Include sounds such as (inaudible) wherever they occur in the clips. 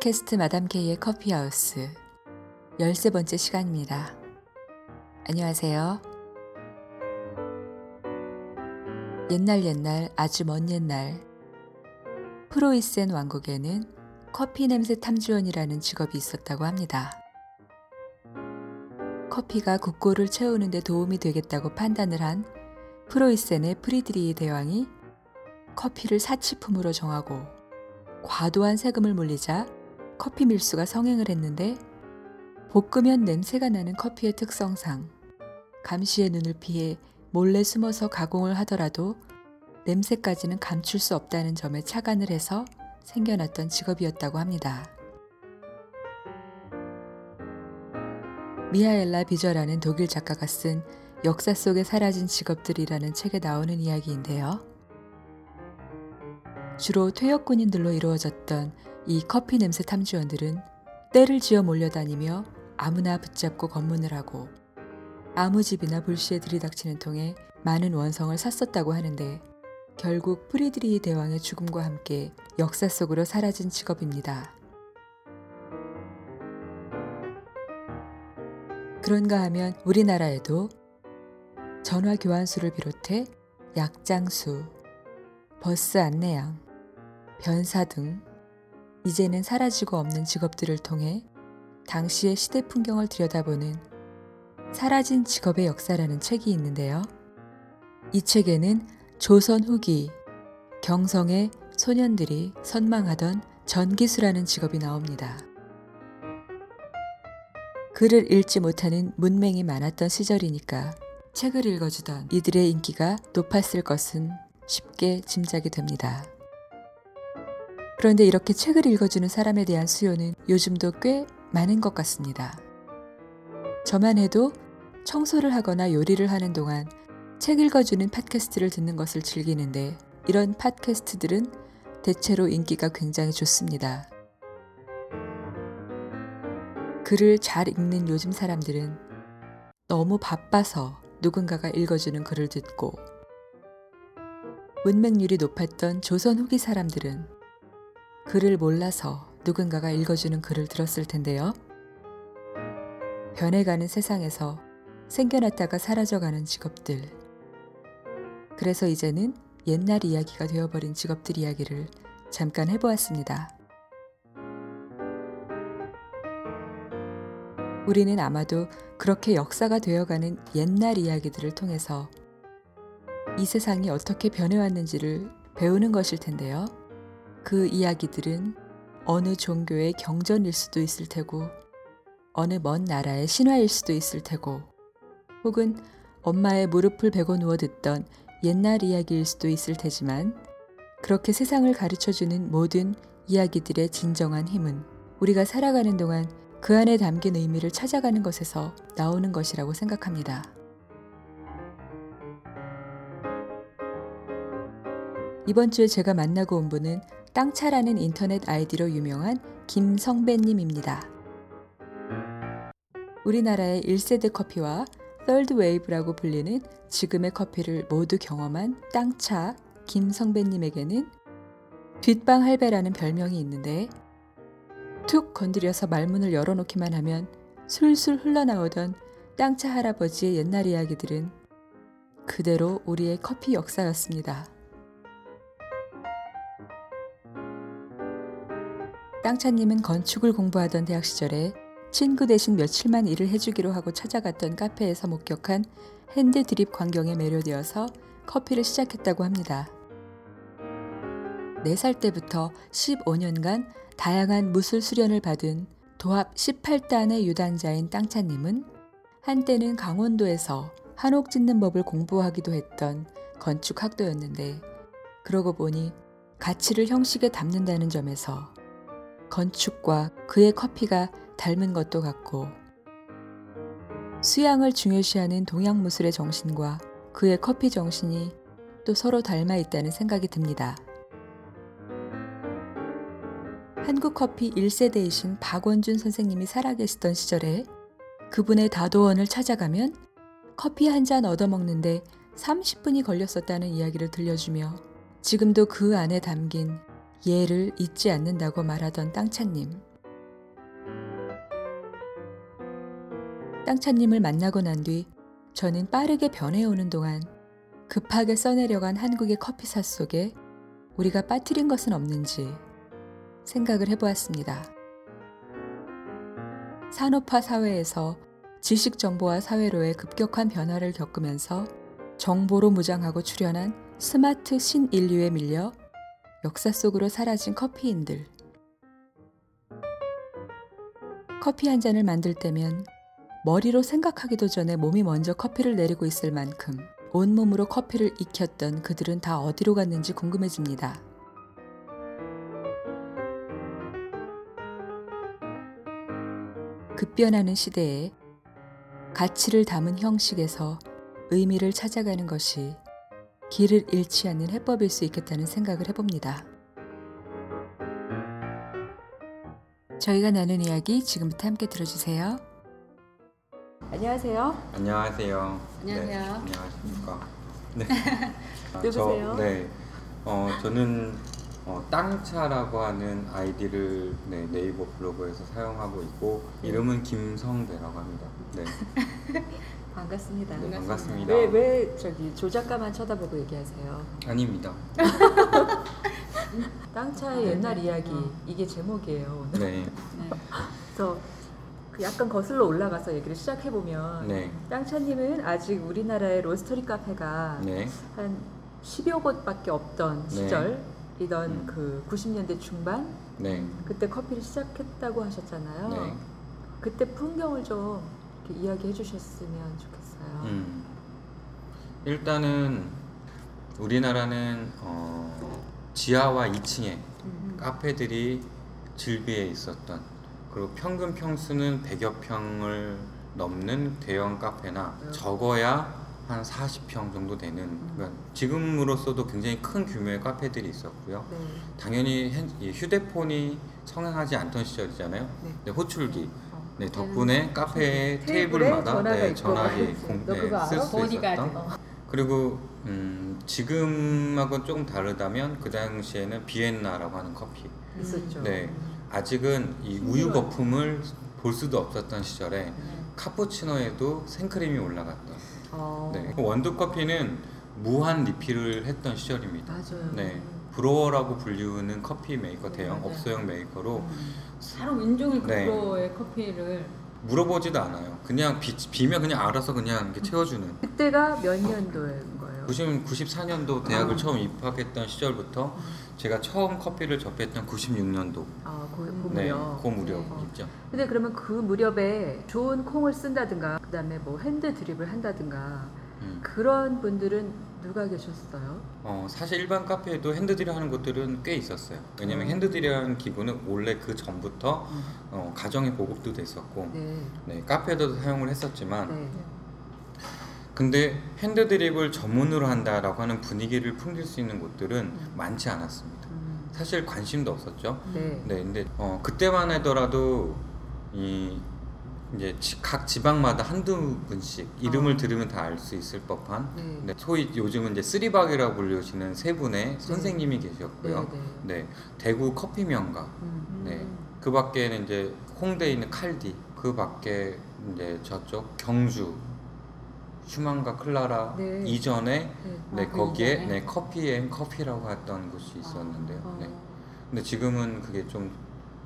팟캐스트 마담 K의 커피하우스 13번째 시간입니다. 안녕하세요. 옛날 옛날 아주 먼 옛날 프로이센 왕국에는 커피 냄새 탐지원이라는 직업이 있었다고 합니다. 커피가 국고를 채우는 데 도움이 되겠다고 판단을 한 프로이센의 프리드리히 대왕이 커피를 사치품으로 정하고 과도한 세금을 물리자 커피 밀수가 성행을 했는데 볶으면 냄새가 나는 커피의 특성상 감시의 눈을 피해 몰래 숨어서 가공을 하더라도 냄새까지는 감출 수 없다는 점에 착안을 해서 생겨났던 직업이었다고 합니다. 미하엘라 비저라는 독일 작가가 쓴 역사 속에 사라진 직업들이라는 책에 나오는 이야기인데요. 주로 퇴역 군인들로 이루어졌던 이 커피 냄새 탐지원들은 때를 지어 몰려다니며 아무나 붙잡고 검문을 하고 아무 집이나 불시에 들이닥치는 통에 많은 원성을 샀었다고 하는데 결국 프리드리히 대왕의 죽음과 함께 역사 속으로 사라진 직업입니다. 그런가 하면 우리나라에도 전화 교환수를 비롯해 약장수, 버스 안내양, 변사 등 이제는 사라지고 없는 직업들을 통해 당시의 시대 풍경을 들여다보는 사라진 직업의 역사라는 책이 있는데요. 이 책에는 조선 후기 경성의 소년들이 선망하던 전기수라는 직업이 나옵니다. 글을 읽지 못하는 문맹이 많았던 시절이니까 책을 읽어주던 이들의 인기가 높았을 것은 쉽게 짐작이 됩니다. 그런데 이렇게 책을 읽어주는 사람에 대한 수요는 요즘도 꽤 많은 것 같습니다. 저만 해도 청소를 하거나 요리를 하는 동안 책 읽어주는 팟캐스트를 듣는 것을 즐기는데 이런 팟캐스트들은 대체로 인기가 굉장히 좋습니다. 글을 잘 읽는 요즘 사람들은 너무 바빠서 누군가가 읽어주는 글을 듣고 문맹률이 높았던 조선 후기 사람들은 글을 몰라서 누군가가 읽어주는 글을 들었을 텐데요. 변해가는 세상에서 생겨났다가 사라져가는 직업들. 그래서 이제는 옛날 이야기가 되어버린 직업들 이야기를 잠깐 해보았습니다. 우리는 아마도 그렇게 역사가 되어가는 옛날 이야기들을 통해서 이 세상이 어떻게 변해왔는지를 배우는 것일 텐데요. 그 이야기들은 어느 종교의 경전일 수도 있을 테고, 어느 먼 나라의 신화일 수도 있을 테고, 혹은 엄마의 무릎을 베고 누워 듣던 옛날 이야기일 수도 있을 테지만 그렇게 세상을 가르쳐 주는 모든 이야기들의 진정한 힘은 우리가 살아가는 동안 그 안에 담긴 의미를 찾아가는 것에서 나오는 것이라고 생각합니다. 이번 주에 제가 만나고 온 분은 땅차라는 인터넷 아이디로 유명한 김성배님입니다. 우리나라의 1세대 커피와 third wave라고 불리는 지금의 커피를 모두 경험한 땅차 김성배님에게는 뒷방 할배라는 별명이 있는데 툭 건드려서 말문을 열어놓기만 하면 술술 흘러나오던 땅차 할아버지의 옛날 이야기들은 그대로 우리의 커피 역사였습니다. 땅차님은 건축을 공부하던 대학 시절에 친구 대신 며칠만 일을 해주기로 하고 찾아갔던 카페에서 목격한 핸드 드립 광경에 매료되어서 커피를 시작했다고 합니다. 4살 때부터 15년간 다양한 무술 수련을 받은 도합 18단의 유단자인 땅차님은 한때는 강원도에서 한옥 짓는 법을 공부하기도 했던 건축학도였는데 그러고 보니 가치를 형식에 담는다는 점에서 건축과 그의 커피가 닮은 것도 같고 수양을 중요시하는 동양 무술의 정신과 그의 커피 정신이 또 서로 닮아 있다는 생각이 듭니다. 한국 커피 1세대이신 박원준 선생님이 살아계시던 시절에 그분의 다도원을 찾아가면 커피 한 잔 얻어먹는데 30분이 걸렸었다는 이야기를 들려주며 지금도 그 안에 담긴 예를 잊지 않는다고 말하던 땅차님. 땅차님을 만나고 난 뒤 저는 빠르게 변해오는 동안 급하게 써내려간 한국의 커피사 속에 우리가 빠뜨린 것은 없는지 생각을 해보았습니다. 산업화 사회에서 지식 정보화 사회로의 급격한 변화를 겪으면서 정보로 무장하고 출현한 스마트 신인류에 밀려 역사 속으로 사라진 커피인들. 커피 한 잔을 만들 때면 머리로 생각하기도 전에 몸이 먼저 커피를 내리고 있을 만큼 온몸으로 커피를 익혔던 그들은 다 어디로 갔는지 궁금해집니다. 급변하는 시대에 가치를 담은 형식에서 의미를 찾아가는 것이 길을 잃지 않는 해법일 수 있겠다는 생각을 해봅니다. 저희가 나눈 이야기 지금부터 함께 들어주세요. 안녕하세요. 안녕하세요. 안녕하세요. 네, 안녕하십니까. 네. (laughs) 아, 누구세요? 저, 네. 어, 저는 어, 땅차라고 하는 아이디를 네, 네이버 블로그에서 사용하고 있고 이름은 김성배라고 합니다. 네. (laughs) 반갑습니다. 네, 반갑습니다. 왜, 왜 저기 조 작가만 쳐다보고 얘기하세요? 아닙니다. (laughs) 땅차의 옛날 이야기 이게 제목이에요. 오늘. 네. 그래서 그 약간 거슬러 올라가서 얘기를 시작해 보면 네. 땅차님은 아직 우리나라의 로스터리 카페가 네. 한 10여 곳밖에 없던 네. 시절이던 음. 그 90년대 중반 네. 그때 커피를 시작했다고 하셨잖아요. 네. 그때 풍경을 좀 이렇게 이야기해 주셨으면 좋겠어요. 음. 일단은 우리나라는 어, 지하와 2층에 음. 카페들이 즐비해 있었던 그리고 평균 평수는 100여 평을 넘는 대형 카페나 네. 적어야 한 40평 정도 되는 그러니까 지금으로서도 굉장히 큰 규모의 카페들이 있었고요. 네. 당연히 핸- 휴대폰이 성행하지 않던 시절이잖아요. 네. 네, 호출기. 어. 네, 덕분에 카페 테이블마다 전화가 네, 있고 전화기 그치. 공, 너 네, 그거 알아? 쓸수 보디가드. 있었던 그리고 음, 지금하고는 조금 다르다면 그 당시에는 비엔나라고 하는 커피 있었죠. 네. 아직은 이 우유 거품을 볼 수도 없었던 시절에 네. 카푸치노에도 생크림이 올라갔던 어. 네. 원두 커피는 무한 리필을 했던 시절입니다 맞아요. 네. brewer라고 불리우는 커피 메이커 대형 맞아요. 업소형 메이커로 음. 하루 온종일 네. 그로의 커피를 물어보지도 않아요 그냥 비, 비면 그냥 알아서 그냥 이렇게 채워주는 그때가 몇 년도인 거예요? 90, 94년도 대학을 아. 처음 입학했던 시절부터 제가 처음 커피를 접했던 96년도 아, 그, 그 네, 무렵. 그 무렵 어. 있죠. 근데 그러면 그 무렵에 좋은 콩을 쓴다든가 그 다음에 뭐 핸드 드립을 한다든가 음. 그런 분들은 누가 계셨어요? 어, 사실 일반 카페에도 핸드드립 하는 곳들은 꽤 있었어요. 왜냐면 음. 핸드드립이라는 기구는 원래 그 전부터 음. 어, 가정에 보급도 됐었고 네. 네, 카페에도 사용을 했었지만 네. 근데 핸드드립을 전문으로 한다라고 하는 분위기를 풍길 수 있는 곳들은 음. 많지 않았습니다. 음. 사실 관심도 없었죠. 네. 네, 근데 어, 그때만 하더라도 이 이제 지- 각 지방마다 한두 분씩 이름을 아. 들으면 다 알 수 있을 법한 네. 네, 소위 요즘은 이제 three박이라고 불리시는 세 분의 선생님이 계셨고요. 네, 네. 네, 대구 커피 명가. 음. 네, 그 밖에는 이제 홍대에 있는 칼디. 그 밖에 이제 저쪽 경주 슈만과 클라라 네. 이전에 네. 네, 아, 그 거기에? 네, 커피 앤 커피라고 했던 곳이 있었는데요. 어. 네. 근데 지금은 그게 좀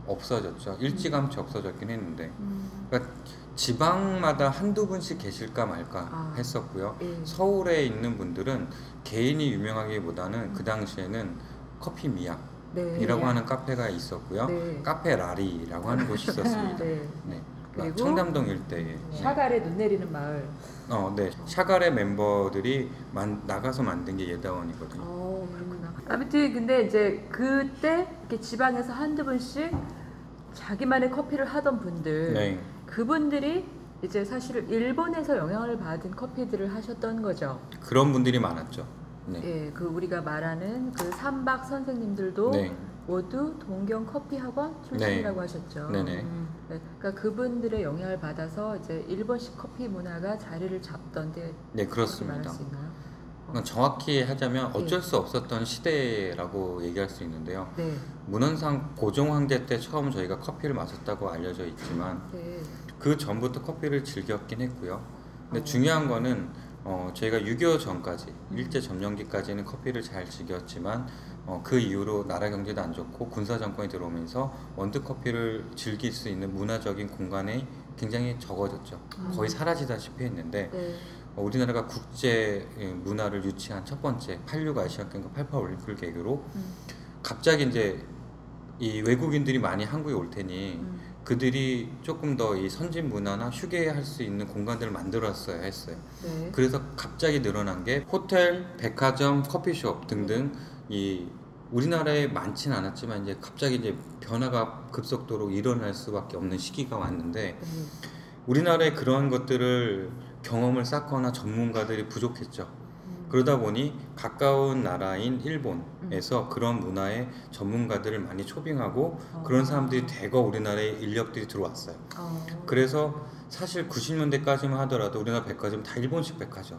없어졌죠. 일찌감치 없어졌긴 했는데 음. 그러니까 지방마다 한두 분씩 계실까 말까 아. 했었고요. 예. 서울에 있는 분들은 개인이 유명하기보다는 그 당시에는 커피 미학이라고 네. 하는 카페가 있었고요. 네. 카페 라리라고 하는 곳이 있었습니다. 네. 네. 그리고 청담동 일대에 네. 샤갈에 눈 내리는 마을. 어, 네. 샤갈의 멤버들이 만, 나가서 만든 게 예다원이거든요. 어, 그렇구나. 아무튼 근데 이제 그때 이렇게 지방에서 한두 분씩 자기만의 커피를 하던 분들 네. 그분들이 이제 사실 일본에서 영향을 받은 커피들을 하셨던 거죠. 그런 분들이 많았죠. 네. 예, 그 우리가 말하는 그 삼박 선생님들도 네. 모두 동경 커피 학원 출신이라고 하셨죠. 네네. 음, 네, 그러니까 그분들의 영향을 받아서 이제 일본식 커피 문화가 자리를 잡던데 네, 그렇습니다. 정확히 하자면 예. 어쩔 수 없었던 시대라고 얘기할 수 있는데요. 네, 문헌상 고종 황제 때 처음 저희가 커피를 마셨다고 알려져 있지만 네, 그 전부터 커피를 즐겼긴 했고요. 근데 어. 중요한 거는 어, 저희가 6.25 전까지 일제 점령기까지는 커피를 잘 즐겼지만 어, 그 이후로 나라 경제도 안 좋고 군사 정권이 들어오면서 원두 커피를 즐길 수 있는 문화적인 공간이 굉장히 적어졌죠. 거의 사라지다시피 했는데 네. 어, 우리나라가 국제 예, 문화를 유치한 첫 번째 86 아시안 게임과 88 올림픽을 계기로 음. 갑자기 이제 이 외국인들이 많이 한국에 올 테니 음. 그들이 조금 더 이 선진 문화나 휴게할 수 있는 공간들을 만들었어야 했어요. 네. 그래서 갑자기 늘어난 게 호텔, 백화점, 커피숍 등등 이 우리나라에 많지는 않았지만 이제 갑자기 이제 변화가 급속도로 일어날 수밖에 없는 시기가 왔는데 음. 우리나라에 그러한 것들을 경험을 쌓거나 전문가들이 부족했죠. 음. 그러다 보니 가까운 나라인 일본에서 그런 문화의 전문가들을 많이 초빙하고 그런 사람들이 대거 우리나라에 인력들이 들어왔어요. 어. 그래서 사실 90년대까지만 하더라도 우리나라 백화점 다 일본식 백화점.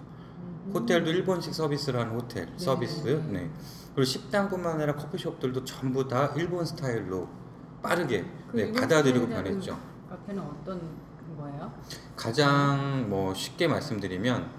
호텔도 일본식 서비스를 하는 호텔 서비스. 네. 그리고 식당뿐만 아니라 커피숍들도 전부 다 일본 스타일로 빠르게 그 네, 받아들이고 변했죠. 카페는 어떤 거예요? 가장 뭐 쉽게 말씀드리면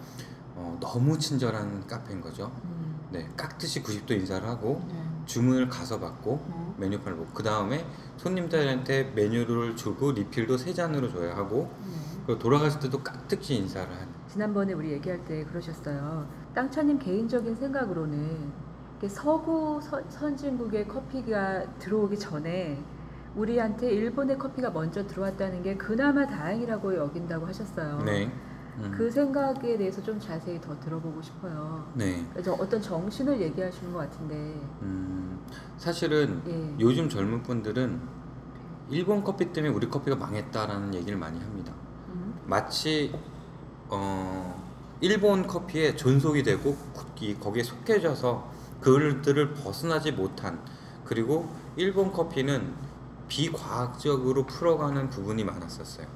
어, 너무 친절한 카페인 거죠. 음. 네, 깍듯이 90도 인사를 하고 네. 주문을 가서 받고 네. 메뉴판을 보고 그 다음에 손님들한테 메뉴를 주고 리필도 세 잔으로 줘야 하고 네. 그리고 돌아갔을 때도 깍듯이 인사를 하는 지난번에 우리 얘기할 때 그러셨어요. 땅차님 개인적인 생각으로는 서구 선, 선진국의 커피가 들어오기 전에 우리한테 일본의 커피가 먼저 들어왔다는 게 그나마 다행이라고 여긴다고 하셨어요. 네. 음, 그 생각에 대해서 좀 자세히 더 들어보고 싶어요. 네. 그래서 어떤 정신을 얘기하시는 것 같은데, 음, 사실은 예. 요즘 젊은 분들은 일본 커피 때문에 우리 커피가 망했다라는 얘기를 많이 합니다. 음, 마치 어, 일본 커피에 존속이 되고 이- 거기에 속해져서 그들을 벗어나지 못한 그리고 일본 커피는 비과학적으로 풀어가는 부분이 많았었어요.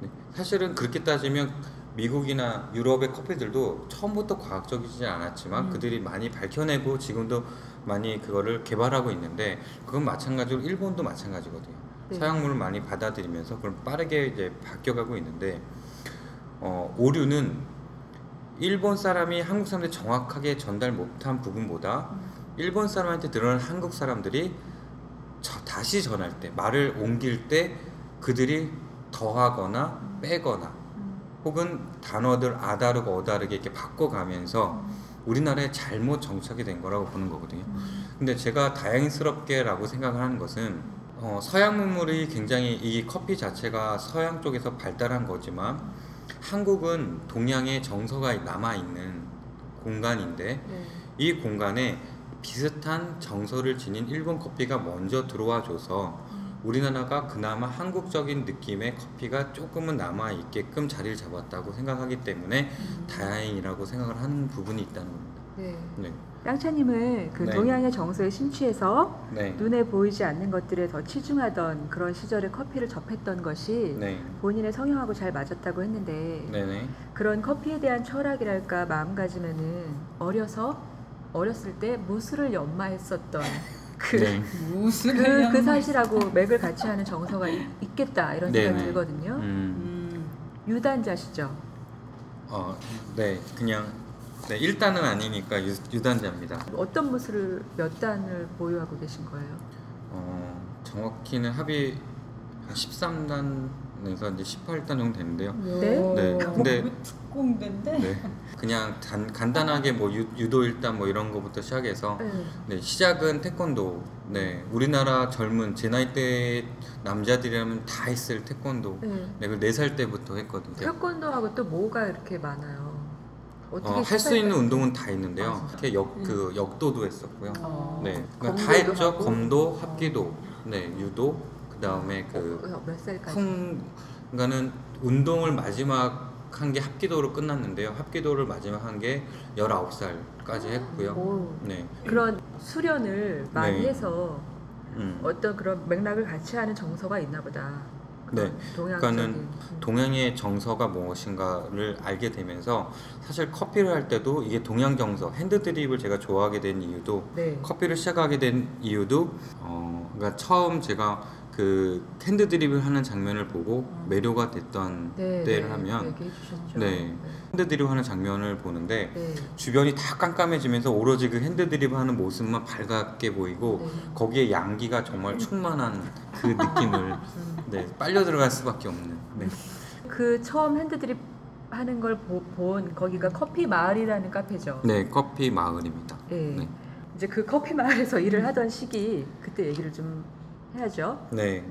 네, 사실은 그렇게 따지면 미국이나 유럽의 커피들도 처음부터 과학적이지 않았지만 음. 그들이 많이 밝혀내고 지금도 많이 그거를 개발하고 있는데 그건 마찬가지로 일본도 마찬가지거든요. 네. 서양물을 많이 받아들이면서 그걸 빠르게 이제 바뀌어가고 있는데 어, 오류는 일본 사람이 한국 사람한테 정확하게 전달 못한 부분보다 일본 사람한테 들어간 한국 사람들이 저- 다시 전할 때 말을 옮길 때 그들이 더하거나 빼거나 음, 혹은 단어들 아다르고 어다르게 이렇게 바꿔가면서 우리나라에 잘못 정착이 된 거라고 보는 거거든요. 음, 근데 제가 다행스럽게라고 생각을 하는 것은 어, 서양 문물이 굉장히 이 커피 자체가 서양 쪽에서 발달한 거지만 한국은 동양의 정서가 남아 있는 공간인데 네. 이 공간에 비슷한 정서를 지닌 일본 커피가 먼저 들어와 줘서 우리나라가 그나마 한국적인 느낌의 커피가 조금은 남아 있게끔 자리를 잡았다고 생각하기 때문에 다행이라고 생각을 하는 부분이 있다는 겁니다. 네. 네, 땅차님은 그 네. 동양의 정서에 심취해서 네, 눈에 보이지 않는 것들에 더 치중하던 그런 시절에 커피를 접했던 것이 네, 본인의 성향하고 잘 맞았다고 했는데. 그런 커피에 대한 철학이랄까 마음가짐에는 어려서 어렸을 때 무술을 연마했었던 그, 네. 그, 그 사실하고 맥을 같이 하는 정서가 있, 있겠다 이런 생각이 네네. 들거든요. 음, 음. 유단자시죠? 어, 네, 그냥 네, 일단은 아니니까 유, 유단자입니다. 어떤 무술을 몇 단을 보유하고 계신 거예요? 어, 정확히는 합이 13단 에서 이제 18단 정도 되는데요. 네? 네, 근데- 뭐 특공대인데. 네, 그냥 단, 간단하게 뭐 유, 유도 일단 뭐 이런 거부터 시작해서 네. 네, 시작은 태권도. 네, 우리나라 젊은 제 나이 때 남자들이라면 다 했을 태권도. 네. 네, 그걸 4살 때부터 했거든요. 태권도하고 또 뭐가 이렇게 많아요? 어떻게 어, 할수 시작을- 있는 운동은 다 있는데요. 아? 이렇게 역, 그 역도도 했었고요. 어. 네, 그러니까 다 검도도 했죠. 하고? 검도, 합기도, 네, 유도, 그 다음에 그 어, 몇 살까지? 풍, 그러니까는 운동을 마지막 한 게 합기도로 끝났는데요. 합기도를 마지막 한 게 19살까지 했고요. 오. 네, 그런 수련을 많이 네. 해서 음. 어떤 그런 맥락을 같이 하는 정서가 있나 보다. 네. 그러니까는 음. 동양의 정서가 무엇인가를 알게 되면서 사실 커피를 할 때도 이게 동양 정서, 핸드 드립을 제가 좋아하게 된 이유도 네. 커피를 시작하게 된 이유도 어, 그러니까 처음 제가 그그 핸드 드립을 하는 장면을 보고 음. 매료가 됐던 네, 때를 네, 하면 주셨죠. 네. 핸드 드립 하는 장면을 보는데 네. 주변이 다 깜깜해지면서 오로지 그 핸드 드립 하는 모습만 밝게 보이고 네. 거기에 향기가 정말 충만한 그 느낌을 음. (laughs) 네, 빨려 들어갈 수밖에 없는 네. 그 처음 핸드 드립 하는 걸 본 거기가 커피 마을이라는 카페죠. 네, 커피 마을입니다. 네. 네. 이제 그 커피 마을에서 일을 하던 시기 그때 얘기를 좀 해야죠. 네.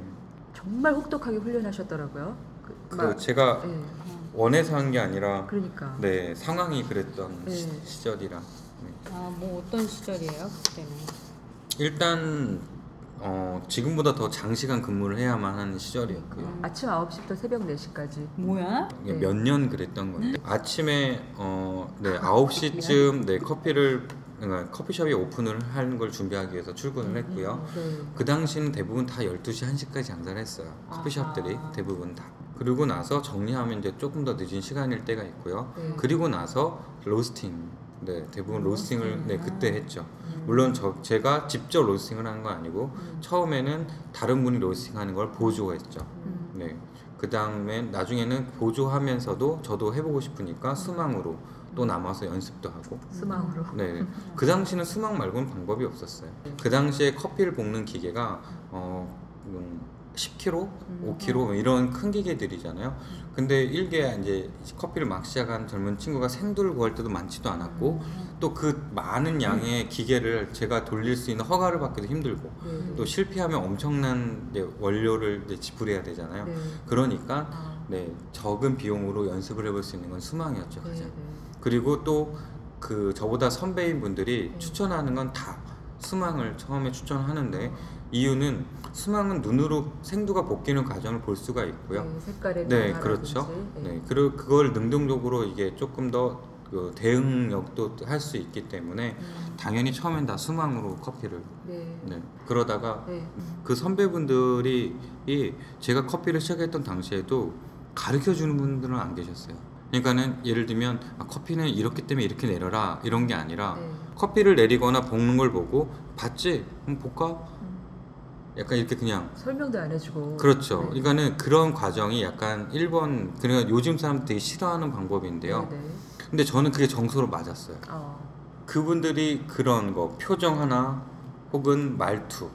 정말 혹독하게 훈련하셨더라고요. 그, 그 막- 제가 네. 원해서 한 게 아니라 그러니까. 네, 상황이 그랬던 네. 시, 시절이라. 네. 아, 뭐 어떤 시절이에요 그때는? 일단 어, 지금보다 더 장시간 근무를 해야만 하는 시절이었고요. 아침 9시부터 새벽 4시까지. 뭐야? 네. 몇년 그랬던 건데 아침에 어, 네, 9시쯤 네, 커피를 그러니까 커피숍이 오픈을 하는 걸 준비하기 위해서 출근을 했고요. 네. 그 당시는 대부분 다 12시, 1시까지 장사를 했어요. 커피숍들이 아하. 대부분 다. 그리고 나서 정리하면 이제 조금 더 늦은 시간일 때가 있고요. 네. 그리고 나서 로스팅. 네, 대부분 로스팅을 네, 그때 했죠. 음. 물론 저 제가 직접 로스팅을 하는 건 아니고 음. 처음에는 다른 분이 로스팅하는 걸 보조했죠. 음. 네. 그 다음에 나중에는 보조하면서도 저도 해 보고 싶으니까 수망으로 또 남아서 연습도 하고. 수망으로. 네. 그 당시는 수망 말고는 방법이 없었어요. 그 당시에 커피를 볶는 기계가 어, 음, 10kg, 음. 5kg 이런 큰 기계들이잖아요. 근데 일개 이제 커피를 막 시작한 젊은 친구가 생두를 구할 때도 많지도 않았고 또 그 많은 양의 기계를 제가 돌릴 수 있는 허가를 받기도 힘들고 네. 또 실패하면 엄청난 원료를 지불해야 되잖아요. 네. 그러니까 아. 네 적은 비용으로 연습을 해볼 수 있는 건 수망이었죠 네, 가장. 네. 그리고 또 그 저보다 선배인 분들이 네. 추천하는 건 다 수망을 처음에 추천하는데 이유는 수망은 눈으로 생두가 볶이는 과정을 볼 수가 있고요. 네, 색깔의 네. 그렇죠. 네. 네, 그리고 그걸 능동적으로 이게 조금 더 그 대응력도 할 수 있기 때문에 음. 당연히 처음엔 다 수망으로 커피를 네. 네, 그러다가 네. 그 선배분들이 이 제가 커피를 시작했던 당시에도 가르쳐 주는 분들은 안 계셨어요. 그러니까는 예를 들면 아, 커피는 이렇기 때문에 이렇게 내려라 이런 게 아니라 네. 커피를 내리거나 볶는 걸 보고 봤지? 그럼 볶아? 음. 약간 이렇게 그냥 설명도 안 해주고. 그렇죠. 네. 그러니까는 그런 과정이 약간 일본 그러니까 요즘 사람들 되게 싫어하는 방법인데요. 네, 네. 근데 저는 그게 정서로 맞았어요. 어. 그분들이 그런 거 표정 하나 혹은 말투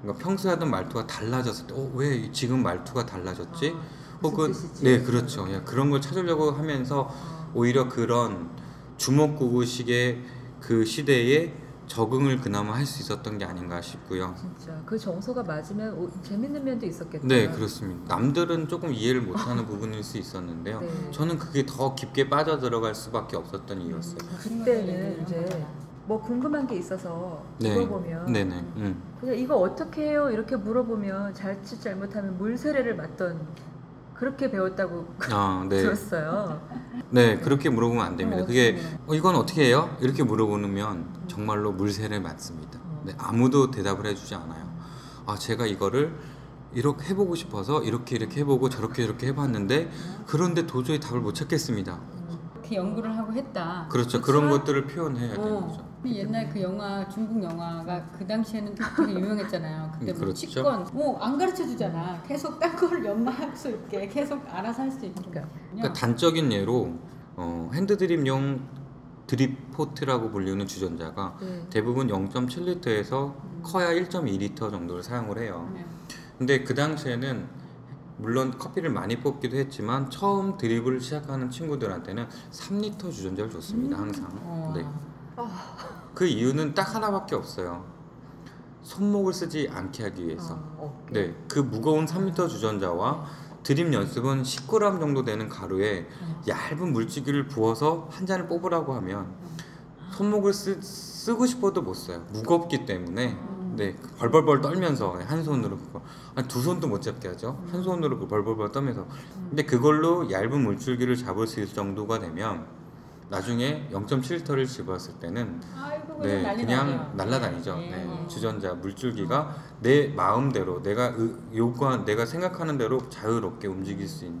그러니까 평소에 하던 말투가 달라졌을 때 어, 왜 지금 말투가 달라졌지? 아, 무슨 혹은 뜻이지? 네 그렇죠 예, 그런 걸 찾으려고 하면서 아. 오히려 그런 주먹구구식의 그 시대에 적응을 그나마 할 수 있었던 게 아닌가 싶고요. 진짜 그 정서가 맞으면 오, 재밌는 면도 있었겠다. 네 그렇습니다. 남들은 조금 이해를 못하는 부분일 수 있었는데요. 네. 저는 그게 더 깊게 빠져 들어갈 수밖에 없었던 이유였어요. 그때는 이제 뭐 궁금한 게 있어서 네. 물어보면 네네. 음. 그냥 이거 어떻게 해요? 이렇게 물어보면 잘짓 잘못하면 물세례를 맞던 그렇게 배웠다고 아 (laughs) 네. 들었어요. 네 그렇게 물어보면 안 됩니다. 어, 그게? 어, 이건 어떻게 해요? 이렇게 물어보면 정말로 물세를 맞습니다. 어. 네, 아무도 대답을 해주지 않아요. 아 제가 이거를 이렇게 해보고 싶어서 이렇게 이렇게 해보고 저렇게 이렇게 해봤는데 그런데 도저히 답을 못 찾겠습니다. 이렇게 연구를 하고 했다. 그렇죠. 그런 것들을 표현해야 되는 어, 거죠. 옛날 그 영화 중국 영화가 그 당시에는 되게 유명했잖아요. 그때 음, 뭐 그렇죠. 치권 뭐안 가르쳐 주잖아. 계속 딴 거를 연마할 수 있게 계속 알아서 할 수 있게. 그러니까. 그러니까 단적인 예로 어, 핸드드립용 드립포트라고 불리는 주전자가 네. 대부분 0.7리터에서 커야 1.2리터 정도를 사용을 해요. 네. 근데 그 당시에는 물론 커피를 많이 뽑기도 했지만 처음 드립을 시작하는 친구들한테는 3리터 주전자를 줬습니다 항상. 어. 네. 그 이유는 딱 하나밖에 없어요. 손목을 쓰지 않게 하기 위해서. 아, 어깨. 네, 그 무거운 3리터 주전자와 드립 연습은 10g 정도 되는 가루에 얇은 물질기를 부어서 한 잔을 뽑으라고 하면 손목을 쓰, 쓰고 싶어도 못 써요. 무겁기 때문에. 네, 벌벌벌 떨면서 한 손으로 그거 아니, 두 손도 못 잡게 하죠. 한 손으로 그 벌벌벌 떨면서. 근데 그걸로 얇은 물줄기를 잡을 수 있을 정도가 되면 나중에 0.7리터를 집었을 때는 아이고 네, 그냥. 날라다니죠. 네. 네, 주전자 물줄기가 내 마음대로 내가 의- 요구한 내가 생각하는 대로 자유롭게 움직일 수 있는.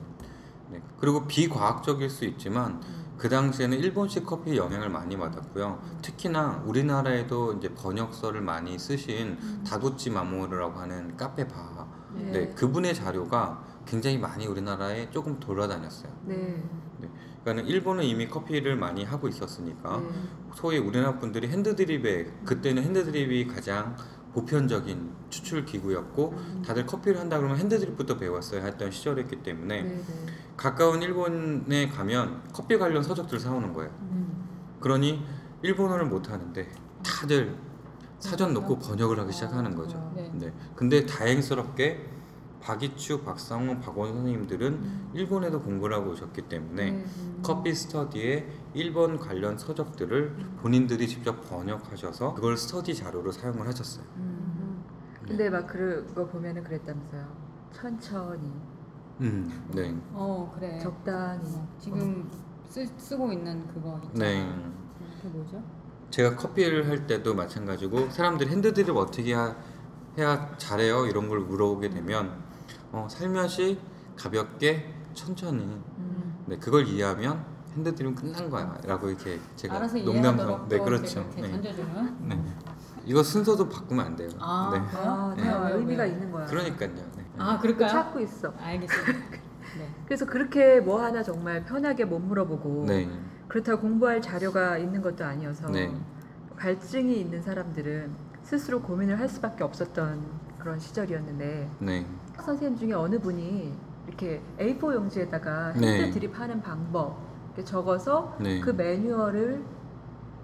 네. 그리고 비과학적일 수 있지만 그 당시에는 일본식 커피의 영향을 많이 받았고요. 특히나 우리나라에도 이제 번역서를 많이 쓰신 다도치 마모르라고 하는 카페 바, 네. 네, 그분의 자료가 굉장히 많이 우리나라에 조금 돌아다녔어요. 네. 그러니까는 일본은 이미 커피를 많이 하고 있었으니까 네. 소위 우리나라 분들이 핸드드립에 그때는 핸드드립이 가장 보편적인 추출 기구였고 다들 커피를 한다 그러면 핸드드립부터 배웠어야 했던 시절이었기 때문에 네. 네. 가까운 일본에 가면 커피 관련 서적들 사오는 거예요. 음. 그러니 일본어를 못 하는데 다들 사전 놓고 번역을 하기 시작하는 거죠. 네. 네. 근데 다행스럽게 박이추, 박상호, 박원 선생님들은 일본에도 공부를 하고 오셨기 때문에 네. 커피 스터디에 일본 관련 서적들을 본인들이 직접 번역하셔서 그걸 스터디 자료로 사용을 하셨어요. 음. 근데 막 그거 보면은 그랬다면서요. 천천히, 음, 네, 어 그래. 적당히. 어, 지금 쓰, 쓰고 있는 그거 있잖아. 네. 그게 뭐죠? 제가 커피를 할 때도 마찬가지고 사람들이 핸드드립 어떻게 하- 해야 잘해요 이런 걸 물어보게 되면 어, 살며시 가볍게 천천히 음. 네 그걸 이해하면 핸드드립은 끝난 거야 라고 이렇게 제가 알아서 농담 이해하도록 네또 그렇죠 이렇게 네. 던져주는. 네. 이거 순서도 바꾸면 안 돼요 아, 네? 아, 네. 왜요, 의미가 왜요? 있는 거야. 그러니까요 네. 아 그럴까요? 찾고 있어. 알겠습니다. (laughs) 네. 그래서 그렇게 뭐 하나 정말 편하게 못 물어보고 네. 그렇다고 공부할 자료가 있는 것도 아니어서 네. 갈증이 있는 사람들은 스스로 고민을 할 수밖에 없었던 그런 시절이었는데 네. 선생님 중에 어느 분이 이렇게 A4 용지에다가 핸드 네. 드립하는 방법 이렇게 적어서 네. 그 매뉴얼을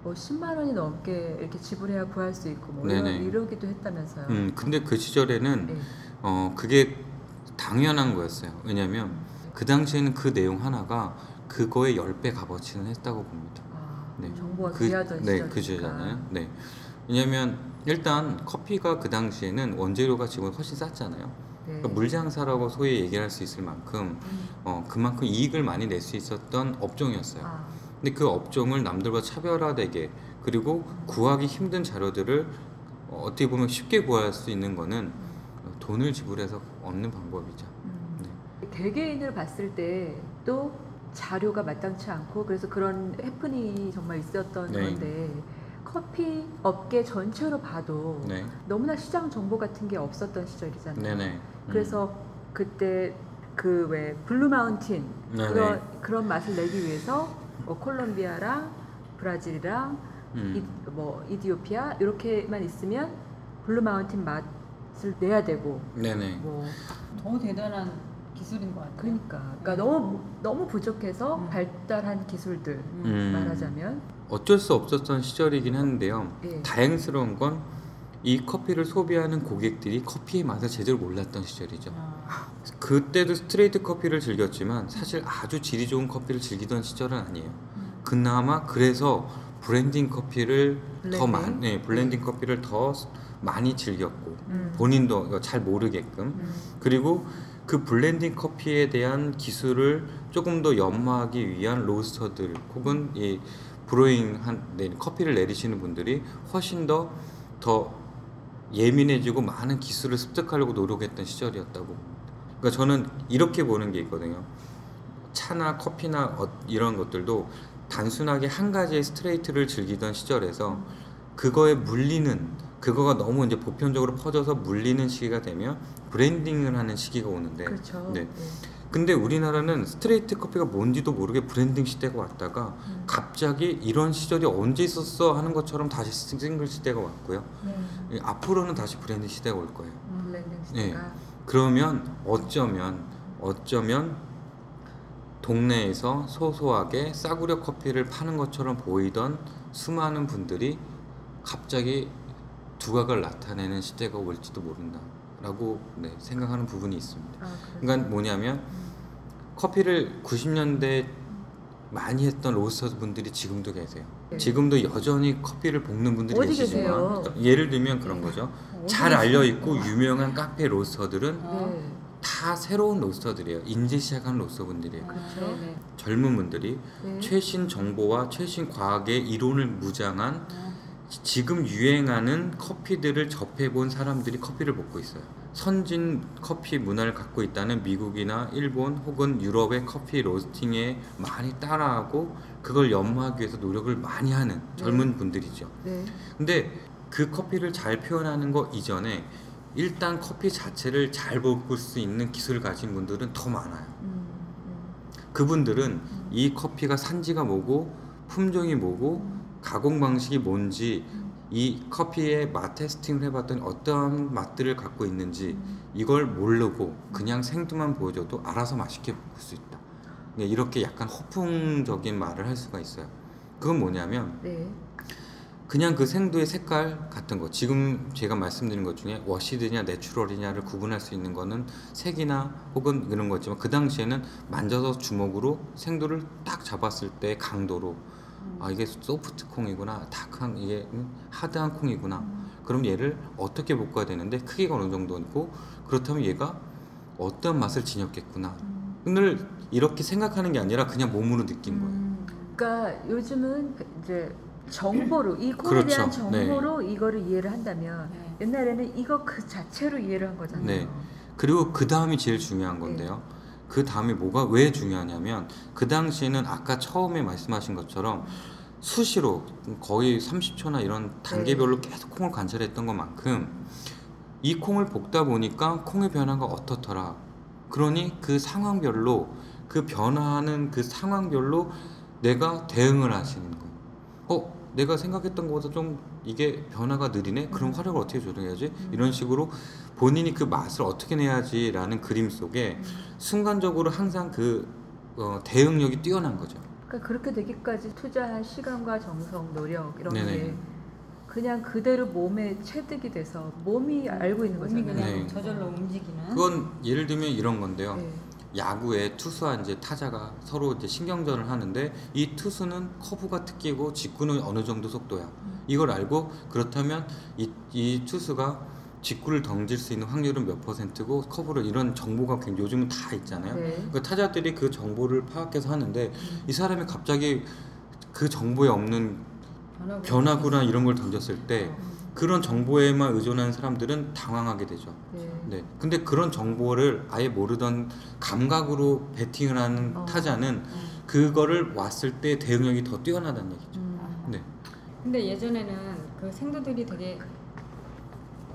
뭐 10만 원이 넘게 이렇게 지불해야 구할 수 있고 뭐 네네. 이러기도 했다면서요. 음 근데 그 시절에는 네. 어 그게 당연한 거였어요 왜냐면 그 당시에는 그 내용 하나가 그거의 10배 값어치는 했다고 봅니다 아, 네. 정보가 그, 귀하던 네, 시절이니까. 그 시절잖아요. 네. 왜냐면 일단 커피가 그 당시에는 원재료가 지금 훨씬 쌌잖아요. 네. 그러니까 물장사라고 소위 얘기할 수 있을 만큼 음. 어, 그만큼 이익을 많이 낼 수 있었던 업종이었어요. 아, 근데 그 업종을 남들과 차별화되게 그리고 구하기 힘든 자료들을 어, 어떻게 보면 쉽게 구할 수 있는 거는 돈을 지불해서 얻는 방법이죠. 음. 네. 개개인을 봤을 때또 자료가 마땅치 않고 그래서 그런 해프닝이 정말 있었던 네. 건데 커피 업계 전체로 봐도 네. 너무나 시장 정보 같은 게 없었던 시절이잖아요. 음. 그래서 그때 그 왜 블루 마운틴 네네. 그런 그런 맛을 내기 위해서 뭐 콜롬비아랑 브라질이랑 음. 이, 뭐 이디오피아 이렇게만 있으면 블루 마운틴 맛을 내야 되고 네네. 뭐더 대단한 기술인 것 같아요. 그러니까 그러니까 너무 너무 부족해서 음. 발달한 기술들 음. 음. 말하자면 어쩔 수 없었던 시절이긴 한데요. 예. 다행스러운 건 이 커피를 소비하는 고객들이 커피의 맛을 제대로 몰랐던 시절이죠. 아, 그때도 스트레이트 커피를 즐겼지만 사실 아주 질이 좋은 커피를 즐기던 시절은 아니에요. 그나마 그래서 블렌딩 커피를 더 블렌딩? 많이 네, 블렌딩 커피를 더 많이 즐겼고 음. 본인도 잘 모르게끔 음. 그리고 그 블렌딩 커피에 대한 기술을 조금 더 연마하기 위한 로스터들 혹은 이 brewing 한 네, 커피를 내리시는 분들이 훨씬 더더 예민해지고 많은 기술을 습득하려고 노력했던 시절이었다고. 그러니까 저는 이렇게 보는 게 있거든요. 차나 커피나 어- 이런 것들도 단순하게 한 가지의 스트레이트를 즐기던 시절에서 그거에 물리는 그거가 너무 이제 보편적으로 퍼져서 물리는 시기가 되면 블렌딩을 하는 시기가 오는데 그렇죠. 네. 네. 근데 우리나라는 스트레이트 커피가 뭔지도 모르게 블렌딩 시대가 왔다가 음. 갑자기 이런 시절이 언제 있었어 하는 것처럼 다시 싱글 시대가 왔고요. 네. 이 앞으로는 다시 블렌딩 시대가 올 거예요. 블렌딩 네. 시대가 그러면 어쩌면 어쩌면 동네에서 소소하게 싸구려 커피를 파는 것처럼 보이던 수많은 분들이 갑자기 두각을 나타내는 시대가 올지도 모른다라고 네, 생각하는 부분이 있습니다. 아, 그러니까 뭐냐면 커피를 90년대 많이 했던 로스터 분들이 지금도 계세요. 네. 지금도 여전히 커피를 볶는 분들이 어디 계시지만 계세요? 예를 들면 그런 거죠. 잘 알려 있고 유명한 카페 로스터들은 어. 네. 다 새로운 로스터들이에요. 인제 시작한 로스터 분들이에요. 아, 그렇죠. 네네. 젊은 분들이 네. 최신 정보와 최신 과학의 이론을 무장한 아, 지금 유행하는 커피들을 접해본 사람들이 커피를 먹고 있어요. 선진 커피 문화를 갖고 있다는 미국이나 일본 혹은 유럽의 커피 로스팅에 많이 따라하고 그걸 연마하기 위해서 노력을 많이 하는 젊은 분들이죠. 네. 근데 그 커피를 잘 표현하는 거 이전에 일단 커피 자체를 잘 먹을 수 있는 기술을 가진 분들은 더 많아요. 음, 그분들은 이 커피가 산지가 뭐고 품종이 뭐고 음, 가공 방식이 뭔지 이 커피의 맛 테스팅을 해봤더니 어떠한 맛들을 갖고 있는지 음. 이걸 모르고 그냥 생두만 보여줘도 알아서 맛있게 먹을 수 있다. 네, 이렇게 약간 허풍적인 말을 할 수가 있어요. 그건 뭐냐면 네. 그냥 그 생두의 색깔 같은 거 지금 제가 말씀드린 것 중에 워시드냐 내추럴이냐를 구분할 수 있는 거는 색이나 혹은 이런 거지만 그 당시에는 만져서 주먹으로 생두를 딱 잡았을 때 강도로 아 이게 소프트 콩이구나 다크한 이게 음, 하드한 콩이구나 그럼 얘를 어떻게 볶아야 되는데 크기가 어느 정도 있고 그렇다면 얘가 어떤 맛을 지녔겠구나 오늘 이렇게 생각하는 게 아니라 그냥 몸으로 느낀 거예요 음, 그러니까 요즘은 그 이제 정보로 이 콩에 그렇죠. 대한 정보로 이거를 이해를 한다면 네. 옛날에는 이거 그 자체로 이해를 한 거잖아요. 네. 그리고 그 다음이 제일 중요한 건데요. 그 다음에 뭐가 왜 중요하냐면 그 당시에는 아까 처음에 말씀하신 것처럼 수시로 거의 30초나 이런 단계별로 계속 콩을 관찰했던 것만큼 이 콩을 볶다 보니까 콩의 변화가 어떻더라. 그러니 그 상황별로 그 변화하는 그 상황별로 내가 대응을 하시는 거예요. 어, 내가 생각했던 것보다 좀 이게 변화가 느리네? 그럼 화력을 어떻게 조정해야지? 이런 식으로 본인이 그 맛을 어떻게 내야지라는 그림 속에 순간적으로 항상 그 어, 대응력이 뛰어난 거죠. 그러니까 그렇게 되기까지 투자한 시간과 정성, 노력 이런 네네. 게 그냥 그대로 몸에 체득이 돼서 몸이 알고 있는 거잖아요. 그냥 네. 저절로 움직이는. 그건 예를 들면 이런 건데요. 네. 야구에 투수와 이제 타자가 서로 이제 신경전을 하는데 이 투수는 커브가 특기고 직구는 어느 정도 속도야. 이걸 알고 그렇다면 이, 이 투수가 직구를 던질 수 있는 확률은 몇 퍼센트고 커브를 이런 정보가 요즘은 다 있잖아요. 네. 그 타자들이 그 정보를 파악해서 하는데 이 사람이 갑자기 그 정보에 없는 변화구나 이런 걸 던졌을 때 그런 정보에만 의존하는 사람들은 당황하게 되죠. 네. 네. 근데 그런 정보를 아예 모르던 감각으로 배팅을 하는 어. 타자는 그거를 왔을 때 대응력이 더 뛰어나다는 얘기죠. 음. 네. 근데 예전에는 그 생두들이 되게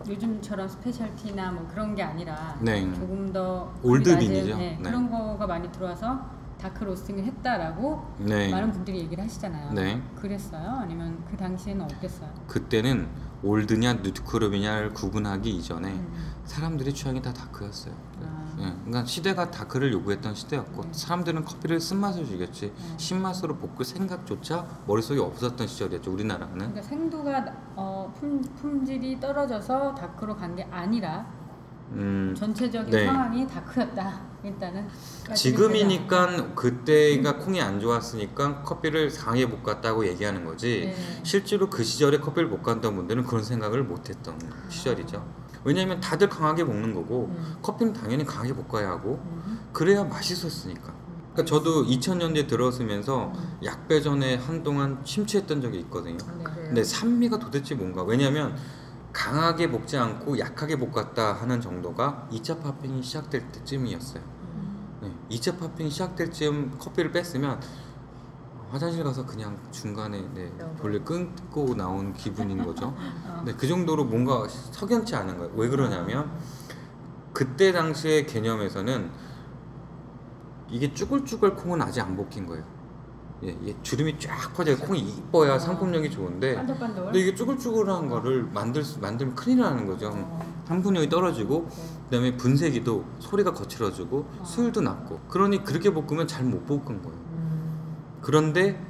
요즘처럼 스페셜티나 뭐 그런 게 아니라 네. 조금 더 old bean이죠. 낮은, 네, 네. 그런 거가 많이 들어와서 dark roasting을 했다라고 네. 많은 분들이 얘기를 하시잖아요. 네. 그랬어요? 아니면 그 당시에는 어땠어요? 그때는 old냐 new crop이냐를 구분하기 이전에 음. 사람들의 취향이 다 dark였어요. 아. 예, 그러니까 시대가 dark를 요구했던 시대였고 네. 사람들은 커피를 쓴맛을 죽였지 네. 신맛으로 볶을 생각조차 머릿속에 없었던 시절이었죠 우리나라는 그러니까 생두가 어, 품, 품질이 떨어져서 dark로 간 게 아니라 음, 전체적인 네. 상황이 다크였다. 일단은 지금이니까 그때가 콩이 안 좋았으니까 커피를 강하게 볶았다고 얘기하는 거지 네. 실제로 그 시절에 커피를 볶았던 분들은 그런 생각을 못 했던 시절이죠 왜냐하면 다들 강하게 볶는 거고 음. 커피는 당연히 강하게 볶아야 하고 음. 그래야 맛있었으니까 그러니까 저도 2000년대 들어서면서 약배전에 한동안 심취했던 적이 있거든요 네. 그래요. 근데 산미가 도대체 뭔가 왜냐하면 강하게 볶지 않고 약하게 볶았다 하는 정도가 2차 파핑이 시작될 때쯤이었어요 네, 2차 파핑이 시작될 즈음 커피를 뺐으면 화장실 가서 그냥 중간에 네, 볼일 끊고 나온 기분인 거죠. 어. (laughs) 네, 그 정도로 뭔가 석연치 않은 거예요. 왜 그러냐면 그때 당시의 개념에서는 이게 쭈글쭈글 콩은 아직 안 볶인 거예요. 예, 이게 주름이 쫙 퍼져요. 콩이 이뻐야 아. 상품력이 좋은데 반들반들. 근데 이게 쭈글쭈글한 거를 만들 수, 만들면 큰일 나는 거죠. 어. 상품력이 떨어지고 네. 그다음에 분쇄기도 소리가 거칠어지고 어. 수율도 낮고 그러니 그렇게 볶으면 잘 못 볶은 거예요. 음. 그런데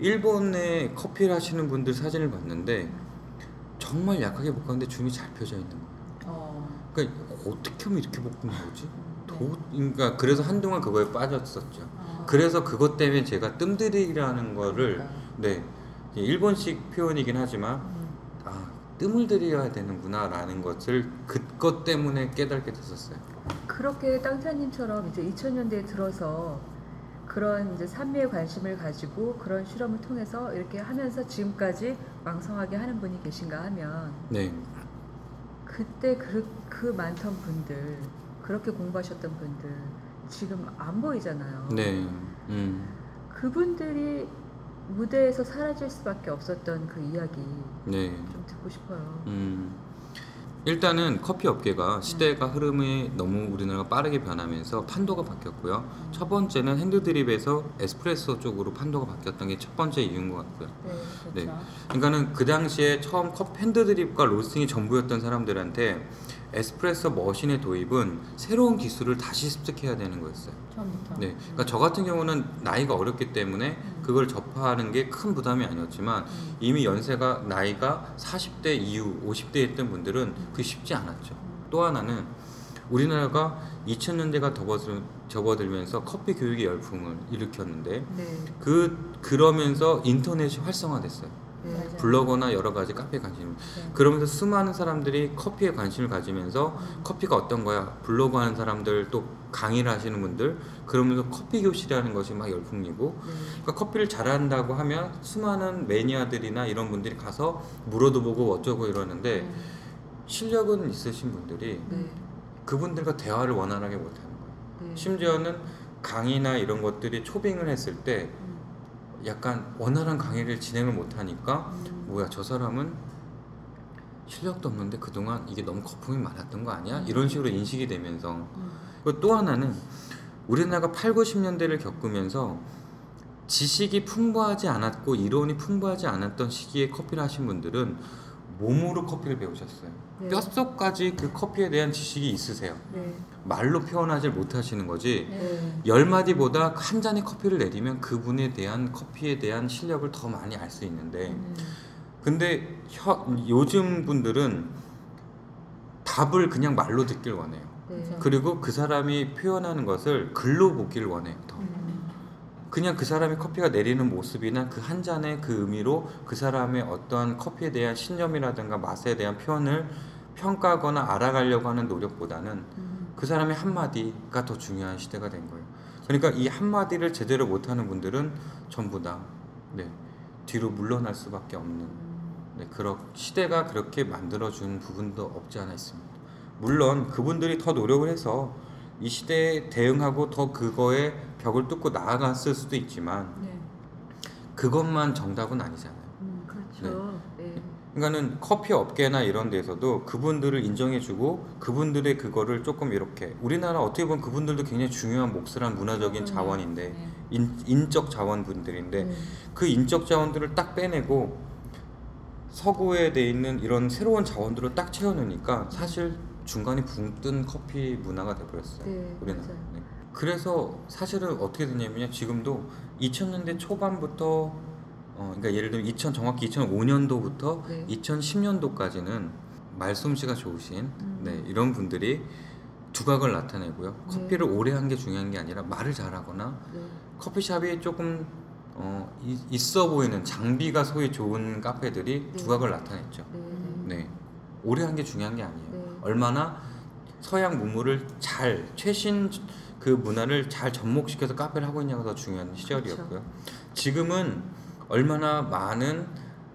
일본에 커피를 하시는 분들 사진을 봤는데 정말 약하게 볶았는데 줌이 잘 펴져 있는 거예요. 어. 그러니까 어떻게 하면 이렇게 볶는 거지? 네. 도, 그러니까 그래서 한동안 그거에 빠졌었죠. 어. 그래서 그것 때문에 제가 뜸들이라는 거를 네 일본식 표현이긴 하지만 음. 아 뜸을 들여야 되는구나라는 것을 그것 때문에 깨닫게 됐었어요. 그렇게 땅타님처럼 이제 2000년대에 들어서 그런 이제 산미에 관심을 가지고 그런 실험을 통해서 이렇게 하면서 지금까지 왕성하게 하는 분이 계신가 하면 네, 그때 그, 그 많던 분들 그렇게 공부하셨던 분들 지금 안 보이잖아요. 네. 음. 그분들이 무대에서 사라질 수밖에 없었던 그 이야기 네. 좀 듣고 싶어요. 음. 일단은 커피 업계가 시대가 흐름이 너무 우리나라가 빠르게 변하면서 판도가 바뀌었고요. 첫 번째는 핸드드립에서 에스프레소 쪽으로 판도가 바뀌었던 게 첫 번째 이유인 것 같고요. 네, 그렇죠. 그러니까는 그 당시에 처음 컵 핸드드립과 로스팅이 전부였던 사람들한테 에스프레소 머신의 도입은 새로운 기술을 다시 습득해야 되는 거였어요. 처음부터. 네, 그러니까 저 같은 경우는 나이가 어렸기 때문에 그걸 접하는 게 큰 부담이 아니었지만 음. 이미 연세가 나이가 40대 이후 50대 했던 분들은 그게 쉽지 않았죠. 또 하나는 우리나라가 2000년대가 접어들, 접어들면서 커피 교육의 열풍을 일으켰는데 네. 그 그러면서 인터넷이 활성화됐어요. 네. 맞아요. 블로거나 여러 가지 카페 관심. 네. 그러면서 수많은 사람들이 커피에 관심을 가지면서 음. 커피가 어떤 거야? 블로그 하는 사람들 또 강의를 하시는 분들 그러면서 커피 교실이라는 것이 막 열풍이고 네. 그러니까 커피를 잘한다고 하면 수많은 매니아들이나 이런 분들이 가서 물어도 보고 어쩌고 이러는데 음. 실력은 있으신 분들이 네. 그분들과 대화를 원활하게 못 하는 거예요. 네. 심지어는 강의나 이런 것들이 초빙을 했을 때 음. 약간 원활한 강의를 진행을 못 하니까 음. 뭐야 저 사람은 실력도 없는데 그동안 이게 너무 거품이 많았던 거 아니야? 이런 식으로 인식이 되면서 음. 또 하나는 우리나라가 8, 90년대를 겪으면서 지식이 풍부하지 않았고 이론이 풍부하지 않았던 시기에 커피를 하신 분들은 몸으로 커피를 배우셨어요. 네. 뼛속까지 그 커피에 대한 지식이 있으세요. 네. 말로 표현하지 못하시는 거지. 네. 열 마디보다 한 잔의 커피를 내리면 그분에 대한 커피에 대한 실력을 더 많이 알 수 있는데 음. 근데 혀, 요즘 분들은 답을 그냥 말로 듣길 원해요. 네. 그리고 그 사람이 표현하는 것을 글로 보기를 원해요. 더. 음. 그냥 그 사람이 커피가 내리는 모습이나 그 한 잔의 그 의미로 그 사람의 어떠한 커피에 대한 신념이라든가 맛에 대한 표현을 평가하거나 알아가려고 하는 노력보다는 음. 그 사람의 한마디가 더 중요한 시대가 된 거예요. 그러니까 이 한마디를 제대로 못하는 분들은 전부 다 네, 뒤로 물러날 수밖에 없는 네, 그런 시대가 그렇게 만들어준 부분도 없지 않아 있습니다. 물론 그분들이 더 노력을 해서 이 시대에 대응하고 더 그거에 벽을 뚫고 나아갔을 수도 있지만 네. 그것만 정답은 아니잖아요. 음. 그렇죠. 네. 그러니까는 커피 업계나 이런 데서도 그분들을 인정해주고 그분들의 그거를 조금 이렇게 우리나라 어떻게 보면 그분들도 굉장히 중요한 몫을한 문화적인 그럼요. 자원인데 네. 인, 인적 자원분들인데 네. 그 인적 자원들을 딱 빼내고 서구에 돼 있는 이런 새로운 자원들을 딱 채워놓으니까 사실 중간에 붕 뜬 커피 문화가 돼버렸어요. 네, 우리나라. 그래서 사실은 어떻게 됐냐면요. 지금도 2000년대 초반부터 어, 그러니까 예를 들면 2000 정확히 2005년도부터 네. 2010년도까지는 말솜씨가 좋으신 음. 네, 이런 분들이 두각을 나타내고요. 네. 커피를 오래 한 게 중요한 게 아니라 말을 잘하거나 네. 커피숍이 조금 어, 이- 있어 보이는 장비가 소위 좋은 카페들이 네. 두각을 나타냈죠. 네. 네, 오래 한 게 중요한 게 아니에요. 네. 얼마나 서양 문물을 잘 최신 그 문화를 잘 접목시켜서 카페를 하고 있냐가 더 중요한 시절이었고요. 그렇죠. 지금은 얼마나 많은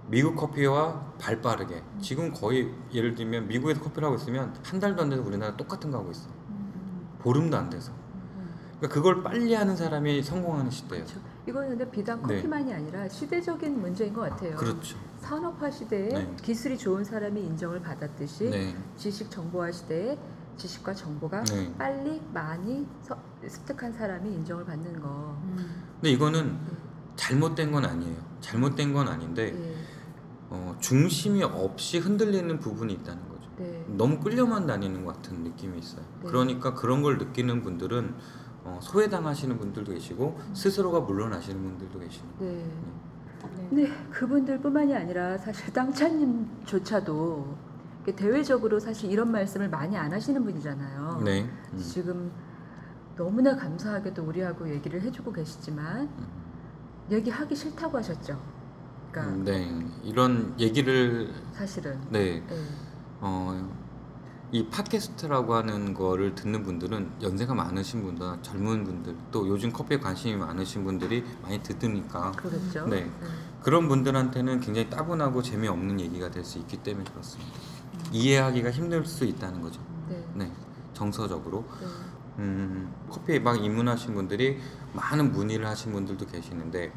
미국 커피와 발 빠르게 지금 거의 예를 들면 미국에서 커피를 하고 있으면 한 달도 안 돼서 우리나라 똑같은 거 하고 있어. 음. 보름도 안 돼서. 음. 그러니까 그걸 빨리 하는 사람이 성공하는 시대예요. 그렇죠. 이거는 근데 비단 네. 커피만이 아니라 시대적인 문제인 것 같아요. 그렇죠. 산업화 시대에 네. 기술이 좋은 사람이 인정을 받았듯이 네. 지식 정보화 시대에 지식과 정보가 네. 빨리 많이 서- 습득한 사람이 인정을 받는 거. 음. 근데 이거는 잘못된 건 아니에요. 잘못된 건 아닌데 예. 어, 중심이 없이 흔들리는 부분이 있다는 거죠. 네. 너무 끌려만 다니는 것 같은 느낌이 있어요. 네. 그러니까 그런 걸 느끼는 분들은 어, 소외당하시는 분들도 계시고 스스로가 물러나시는 분들도 계시는 거예요. 네. 네. 근데 그분들뿐만이 아니라 사실 (laughs) 땅차님조차도 이렇게 대외적으로 사실 이런 말씀을 많이 안 하시는 분이잖아요. 네. 음. 지금 너무나 감사하게도 우리하고 얘기를 해주고 계시지만 얘기하기 싫다고 하셨죠. 그러니까 음, 네. 이런 얘기를 사실은 네. 네. 어, 이 팟캐스트라고 하는 거를 듣는 분들은 연세가 많으신 분들, 젊은 분들, 또 요즘 커피에 관심이 많으신 분들이 많이 듣으니까 그렇죠. 네. 그런 분들한테는 굉장히 따분하고 재미없는 얘기가 될 수 있기 때문에 그렇습니다. 이해하기가 힘들 수 있다는 거죠. 네. 네, 정서적으로. 네. 음, 커피에 막 입문하신 분들이 많은 문의를 하신 분들도 계시는데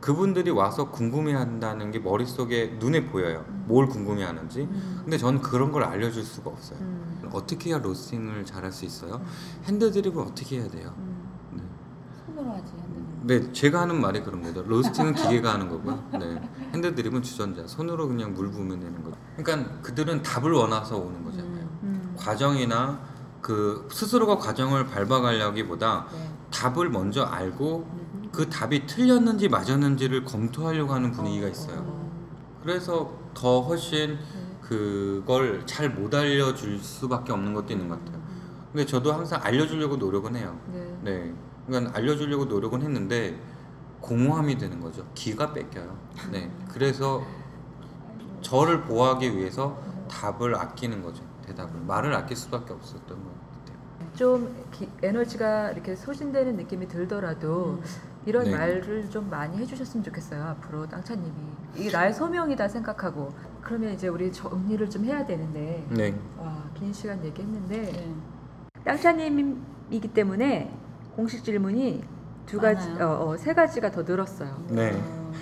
그분들이 와서 궁금해한다는 게 머릿속에 눈에 보여요. 뭘 궁금해하는지. 음. 근데 저는 그런 걸 알려줄 수가 없어요. 음. 어떻게 해야 로스팅을 잘할 수 있어요? hand drip을 어떻게 해야 돼요? 음. 네. 손으로 하지. 네, 제가 하는 말이 그런 거죠. roasting은 기계가 하는 거고요. 네. hand drip은 주전자. 손으로 그냥 물 부으면 되는 거죠. 그러니까 그들은 답을 원해서 오는 거잖아요. 음. 과정이나 그 스스로가 과정을 밟아가려기보다 네. 답을 먼저 알고 음. 그 답이 틀렸는지 맞았는지를 검토하려고 하는 분위기가 있어요. 어. 그래서 더 훨씬 네. 그걸 잘 못 알려줄 수밖에 없는 것도 있는 것 같아요. 근데 저도 항상 알려주려고 노력은 해요. 네. 네. 그러니까 알려주려고 노력은 했는데 공허함이 되는 거죠. 기가 뺏겨요. 네. 그래서 저를 보호하기 위해서 답을 아끼는 거죠. 대답을 말을 아낄 수밖에 없었던 것 같아요. 좀 기- 에너지가 이렇게 소진되는 느낌이 들더라도 이런 네. 말을 좀 많이 해주셨으면 좋겠어요. 앞으로 땅차님이 이게 나의 소명이다 생각하고 그러면 이제 우리 정리를 좀 해야 되는데 네. 와 긴 시간 얘기했는데 네. 땅차님이기 때문에 공식 질문이 두 가지, 많아요. 어, 어, 세 가지가 더 늘었어요. 네. 어,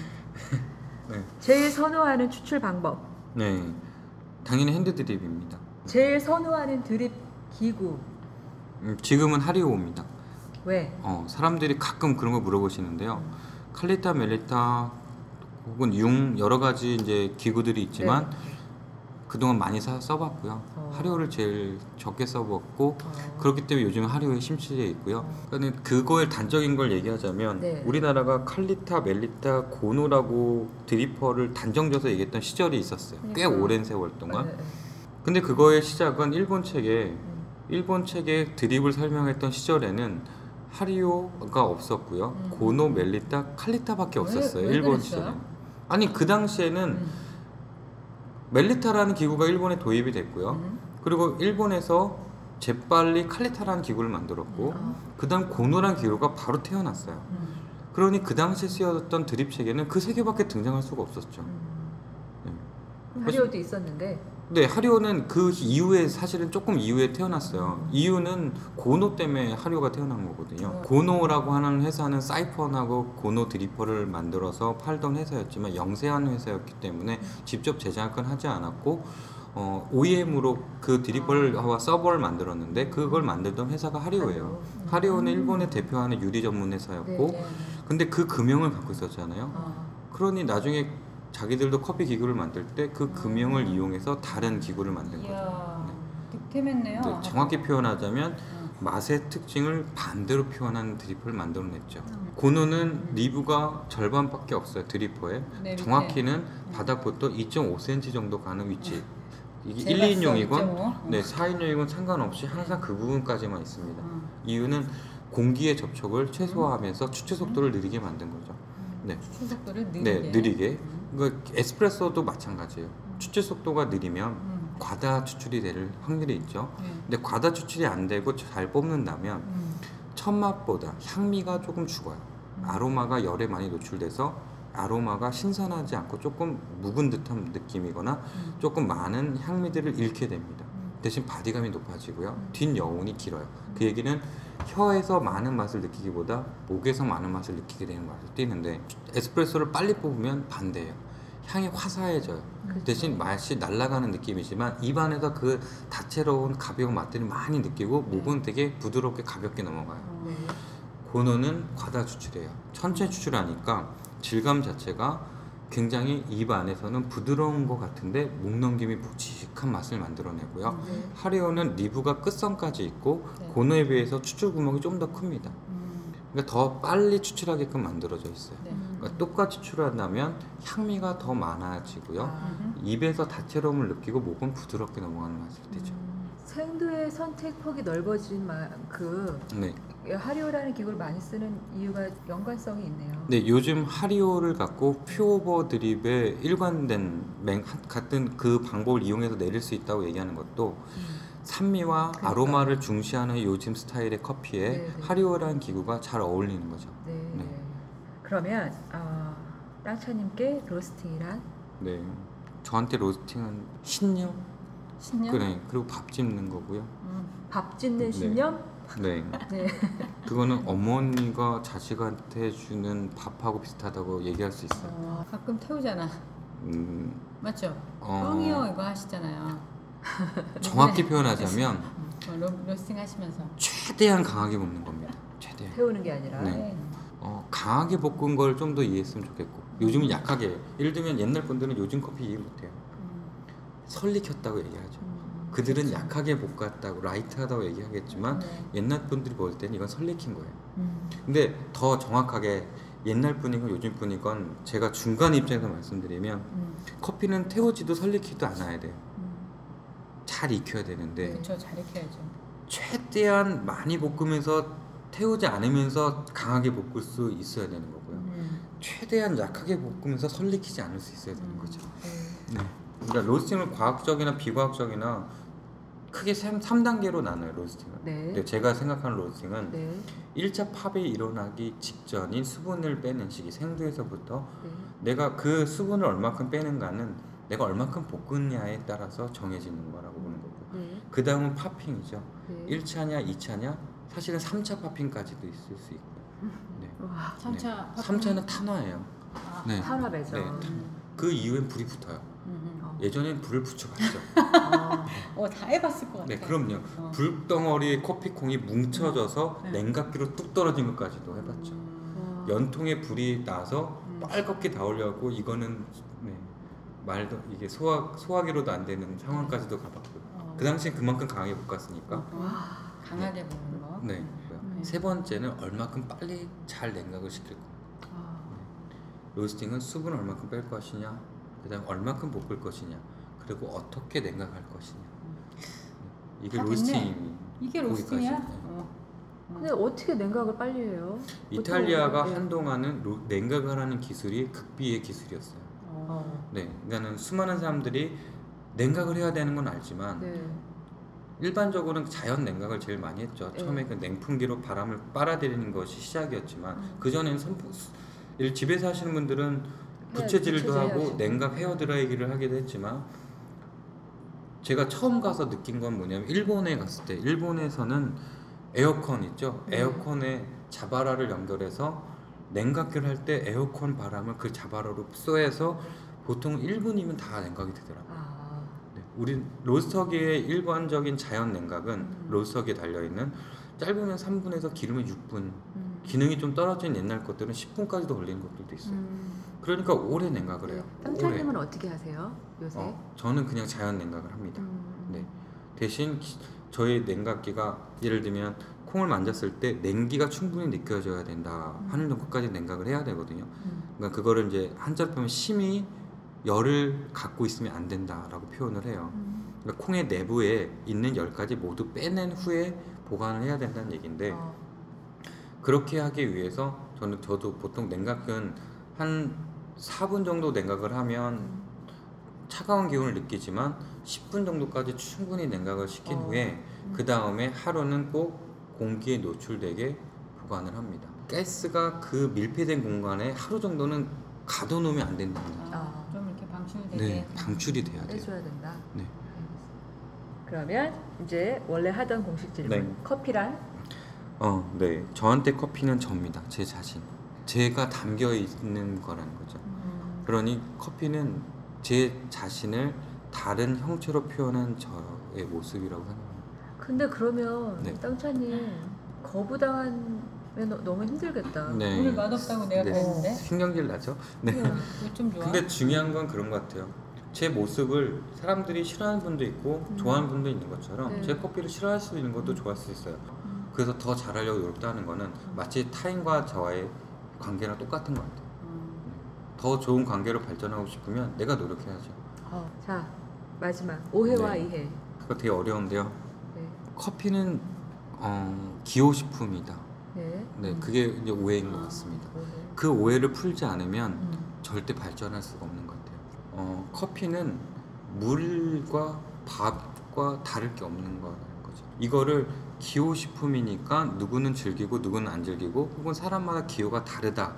(laughs) 네. 제일 선호하는 추출 방법, 네. 당연히 hand drip입니다. 제일 선호하는 드립 기구 음, 지금은 하리오입니다. 왜? 어, 사람들이 가끔 그런 거 물어보시는데요. 칼리타, 멜리타 혹은 융 여러 가지 이제 기구들이 있지만 그동안 많이 사, 써봤고요. 네. 어. 하리오를 제일 적게 써봤고 어. 그렇기 때문에 요즘 하리오에 심취해 있고요. 그러니까 그거의 단적인 걸 얘기하자면 네. 우리나라가 칼리타, 멜리타, 고노라고 드리퍼를 단정져서 얘기했던 시절이 있었어요. 꽤 그러니까요. 오랜 세월 동안. 네, 네. 근데 그거의 시작은 일본 책에 음. 일본 책에 드립을 설명했던 시절에는 하리오가 없었고요. 음. 고노, 멜리타, 칼리타밖에 왜- 없었어요. 왜 일본 그랬어요? 시절에. 아니 그 당시에는 음. 멜리타라는 기구가 일본에 도입이 됐고요. 음. 그리고 일본에서 재빨리 칼리타라는 기구를 만들었고 어. 그다음 고노라는 기구가 바로 태어났어요. 음. 그러니 그 당시에 쓰였던 드립 책에는 그 세 개밖에 등장할 수가 없었죠. 음. 네. 그럼 하리오도 있었는데 네, 하리오는 그 이후에 사실은 조금 이후에 태어났어요. 이유는 고노 때문에 하리오가 태어난 거거든요. 어. 고노라고 하는 회사는 사이펀하고 고노 드리퍼를 만들어서 팔던 회사였지만 영세한 회사였기 때문에 직접 제작은 하지 않았고 어, OEM으로 그 드리퍼와 서버를 만들었는데 그걸 만들던 회사가 하리오예요. 하리오는 일본에 대표하는 유리 전문 회사였고 네. 근데 그 금형을 갖고 있었잖아요. 어. 그러니 나중에 자기들도 커피 기구를 만들 때 그 금형을 이용해서 다른 기구를 만든 거죠. 이야, 득템했네요. 네, 정확히 표현하자면 어. 맛의 특징을 반대로 표현하는 드리퍼를 만들어냈죠. 음. 고노는 리브가 절반밖에 없어요 드리퍼에. 네. 정확히는 바닥부터 2.5cm 정도 가는 위치. 이게 제가 1인용이건 써, 2.5. 네 4인용이건 상관없이 항상 그 부분까지만 있습니다. 어. 이유는 공기의 접촉을 최소화하면서 추출 속도를 느리게 만든 거죠. 네. 추출 속도를 느리게. 네, 느리게. 음. 그 에스프레소도 마찬가지예요. 추출 속도가 느리면 음. 과다 추출이 될 확률이 있죠. 네. 근데 과다 추출이 안 되고 잘 뽑는다면 음. 첫 맛보다 향미가 조금 죽어요. 아로마가 열에 많이 노출돼서 아로마가 신선하지 않고 조금 묵은 듯한 느낌이거나 음. 조금 많은 향미들을 잃게 됩니다. 음. 대신 바디감이 높아지고요. 뒷 여운이 길어요. 그 얘기는 혀에서 많은 맛을 느끼기보다 목에서 많은 맛을 느끼게 되는 맛을 띠는데 에스프레소를 빨리 뽑으면 반대예요. 향이 화사해져요. 그렇죠. 대신 맛이 날아가는 느낌이지만 입안에서 그 다채로운 가벼운 맛들을 많이 느끼고 목은 되게 부드럽게 가볍게 넘어가요. 어. 네. 고노는 과다 추출해요. 천천히 추출하니까 질감 자체가 굉장히 입 안에서는 부드러운 것 같은데 목 넘김이 묵직한 맛을 만들어내고요. 네. 하리오는 리브가 끝선까지 있고 네. 고노에 비해서 추출 구멍이 좀 더 큽니다. 음. 그러니까 더 빨리 추출하게끔 만들어져 있어요. 네. 그러니까 똑같이 추출한다면 향미가 더 많아지고요. 아. 음. 입에서 다채로움을 느끼고 목은 부드럽게 넘어가는 맛이 되죠. 음. 생두의 선택 폭이 넓어진 만큼 네. 하리오라는 기구를 많이 쓰는 이유가 연관성이 있네요. 네, 요즘 하리오를 갖고 퓨오버 드립에 일관된 맹, 같은 그 방법을 이용해서 내릴 수 있다고 얘기하는 것도 산미와 그러니까. 아로마를 중시하는 요즘 스타일의 커피에 네, 네. 하리오라는 기구가 잘 어울리는 거죠. 네. 네. 그러면 어, 땅차님께 로스팅이란 네, 저한테 로스팅은 신념, 신념. 그래 그리고 밥 짓는 거고요. 음. 밥 짓는 네. 신념? 네. (laughs) 네. 그거는 어머니가 자식한테 주는 밥하고 비슷하다고 얘기할 수 있어요. 어, 가끔 태우잖아. 음, 맞죠? 어, 뻥이요 이거 하시잖아요. (laughs) 정확히 표현하자면 어, 로, 로스팅 하시면서. 최대한 강하게 볶는 겁니다. 최대한. 태우는 게 아니라. 네. 어, 강하게 볶은 걸 좀 더 이해했으면 좋겠고 요즘은 약하게 예를 들면 옛날 분들은 요즘 커피 이해 못해요. 음, 설리켰다고 얘기하죠. 음, 그들은 약하게 볶았다고 라이트하다고 얘기하겠지만 네. 옛날 분들이 볼 때는 이건 설리킨 거예요. 음, 근데 더 정확하게 옛날 분이건 요즘 분이건 제가 중간 입장에서 말씀드리면 음, 커피는 태우지도 설리키도 않아야 돼요. 음. 잘 익혀야 되는데 그렇죠. 잘 익혀야죠. 최대한 많이 볶으면서 태우지 않으면서 강하게 볶을 수 있어야 되는 거고요. 음, 최대한 약하게 볶으면서 설리키지 않을 수 있어야 되는 거죠. 음. 네. 그러니까 로스팅을 과학적이나 비과학적이나 크게 3, 단계로 나눠요, 로스팅을. 네. 근데 제가 생각하는 로스팅은 네. 1차 팝이 일어나기 직전인 수분을 빼는 시기, 생두에서부터 네. 내가 그 수분을 얼마큼 빼는가는 내가 얼마큼 볶느냐에 따라서 정해지는 거라고 보는 거고 네. 그 다음은 팝핑이죠 네. 1차냐 2차냐 사실은 3차 팝핑까지도 있을 수 있고요 네. 와, 3차. 3차는 탄화예요 아, 네. 탄화 배전. 네. 음, 그 이후엔 불이 붙어요 음, 어. 예전엔 불을 붙여봤죠 아, (laughs) 음. 어, 다 해봤을 것 같아. 네 그럼요 어. 불덩어리에 커피콩이 뭉쳐져서 네. 냉각기로 뚝 떨어진 것까지도 해봤죠 음, 와. 연통에 불이 나서 음. 빨갛게 닿으려고 이거는 네, 말도 이게 소화 소화기로도 안 되는 상황까지도 가봤고요. 어. 그 당시엔 그만큼 강하게 볶았으니까. 와, 강하게 보 네. 음. 세 번째는 얼마큼 빨리 잘 냉각을 시킬 거. 아, 로스팅은 수분을 얼마큼 뺄 것이냐, 그다음 얼마큼 볶을 것이냐, 그리고 어떻게 냉각할 것이냐. 이게 다 됐네. 로스팅이. 이게. 로스팅이야? 네. 어. 어. 근데 어떻게 냉각을 빨리 해요? 이탈리아가 네. 한동안은 로- 냉각을 하는 기술이 극비의 기술이었어요. 어. 어. 네, 그러니까는 수많은 사람들이 냉각을 해야 되는 건 알지만 네. 일반적으로는 자연 냉각을 제일 많이 했죠. 네. 처음에 그 냉풍기로 바람을 빨아들이는 것이 시작이었지만 음. 그 전에는 선풍 일- 집에서 하시는 분들은 부채질도 부채질 하고. 냉각 헤어 드라이기를 하기도 했지만 제가 처음 가서 느낀 건 뭐냐면 일본에 갔을 때 일본에서는 에어컨 있죠. 네. 에어컨에 자바라를 연결해서 냉각기를 할 때 에어컨 바람을 그 자바라로 쏘해서 보통 1분이면 다 냉각이 되더라고요. 아, 네, 우리 로스터기의 일반적인 자연 냉각은 음. 로스터기에 달려 있는 짧으면 3분에서 길으면 6분. 음. 기능이 좀 떨어진 옛날 것들은 10분까지도 걸리는 것들도 있어요. 음. 그러니까 오래 냉각을 해요. 땀차님은 어떻게 하세요? 요새? 어, 저는 그냥 자연 냉각을 합니다. 음. 네. 대신 기- 저희 냉각기가 예를 들면 콩을 만졌을 때 냉기가 충분히 느껴져야 된다 하는 정도까지 냉각을 해야 되거든요. 음. 그러니까 그거를 이제 한자로 보면 심히 열을 갖고 있으면 안 된다라고 표현을 해요. 음. 그러니까 콩의 내부에 있는 열까지 모두 빼낸 후에 보관을 해야 된다는 얘기인데 어. 그렇게 하기 위해서 저는 저도 보통 냉각은 한 4분 정도 냉각을 하면 음. 차가운 기운을 느끼지만 10분 정도까지 충분히 냉각을 시킨 어. 후에 음. 그 다음에 하루는 꼭 공기에 노출되게 보관을 합니다. 가스가 그 밀폐된 공간에 하루 정도는 가둬놓으면 안 된답니다. 이렇게 방출되게. 네, 방출이 돼야 돼요. 해줘야 된다. 네. 그러면 이제 원래 하던 공식 질문 네. 커피란 어, 네. 저한테 커피는 접니다. 제 자신. 제가 담겨 있는 거라는 거죠. 음. 그러니 커피는 제 자신을 다른 형체로 표현한 저의 모습이라고 생각합니다. 근데 그러면 네. 땀차님 거부당하면 너- 너무 힘들겠다. 네. 오늘 맛없다고 내가 네. 그랬는데. 신경질 나죠? 네. 음. 이거 좀 좋아. 근데 중요한 건 그런 것 같아요. 제 모습을 사람들이 싫어하는 분도 있고 음. 좋아하는 분도 있는 것처럼 네. 제 커피를 싫어할 수 있는 것도 좋아할 수 있어요. 음. 그래서 더 잘하려고 노력하는 거는 마치 타인과 저와의 관계랑 똑같은 것 같아요. 음. 더 좋은 관계로 발전하고 싶으면 내가 노력해야죠. 어. 자 마지막 오해와 네. 이해. 그거 되게 어려운데요. 네. 커피는 어, 기호식품이다. 네. 네, 음. 그게 이제 오해인 것 아. 같습니다. 오해. 그 오해를 풀지 않으면 음. 절대 발전할 수가 없는 것 같아요. 어, 커피는 물과 밥과 다를 게 없는 거라는 거죠. 이거를 기호식품이니까 누구는 즐기고 누구는 안 즐기고 혹은 사람마다 기호가 다르다.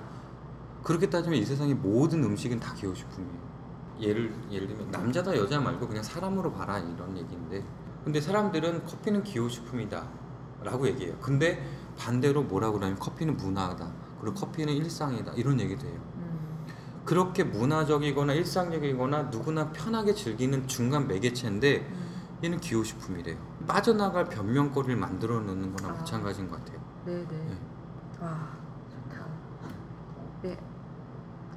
그렇게 따지면 이 세상의 모든 음식은 다 기호식품이에요. 예를 예를 들면 남자다 여자 말고 그냥 사람으로 봐라 이런 얘기인데 근데 사람들은 커피는 기호식품이다 라고 얘기해요. 근데 반대로 뭐라고 그러냐면 커피는 문화다. 그리고 커피는 일상이다. 이런 얘기도 해요. 음, 그렇게 문화적이거나 일상적이거나 누구나 편하게 즐기는 중간 매개체인데 음. 얘는 기호식품이래요. 빠져나갈 변명거리를 만들어 놓는 거나 아. 마찬가지인 것 같아요. 네네. 와 좋다. 네.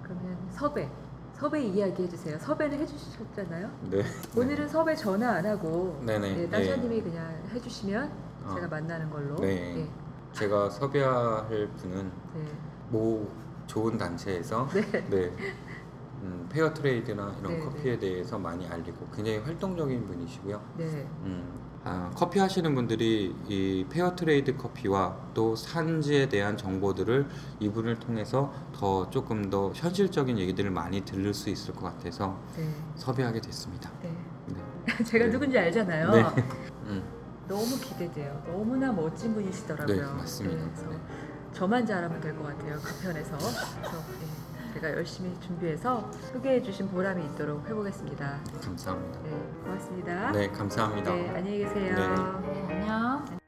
그러면 섭외. 섭외 이야기 해주세요. 섭외는 해주셨잖아요. 네. 오늘은 섭외 전화 안 하고 네네. 네, 네. 따샤님이 그냥 해주시면 어. 제가 만나는 걸로. 네. 네. 제가 섭외할 분은 네. 모 좋은 단체에서 네. 네. 음, fair trade나 이런 네, 커피에 대해서 많이 알리고 굉장히 활동적인 분이시고요. 네. 음, 아, 커피 하시는 분들이 이 fair trade 커피와 또 산지에 대한 정보들을 이분을 통해서 더 조금 더 현실적인 얘기들을 많이 들을 수 있을 것 같아서 네. 섭외하게 됐습니다. 네. 네. (laughs) 제가 네. 누군지 알잖아요. 네. (laughs) 음, 너무 기대돼요. 너무나 멋진 분이시더라고요. 네, 맞습니다. 그래서 네. 저만 잘하면 될 것 같아요. 그 편에서. 그래서 네, 제가 열심히 준비해서 소개해 주신 보람이 있도록 해보겠습니다. 감사합니다. 네, 고맙습니다. 네, 감사합니다. 네, 안녕히 계세요. 네.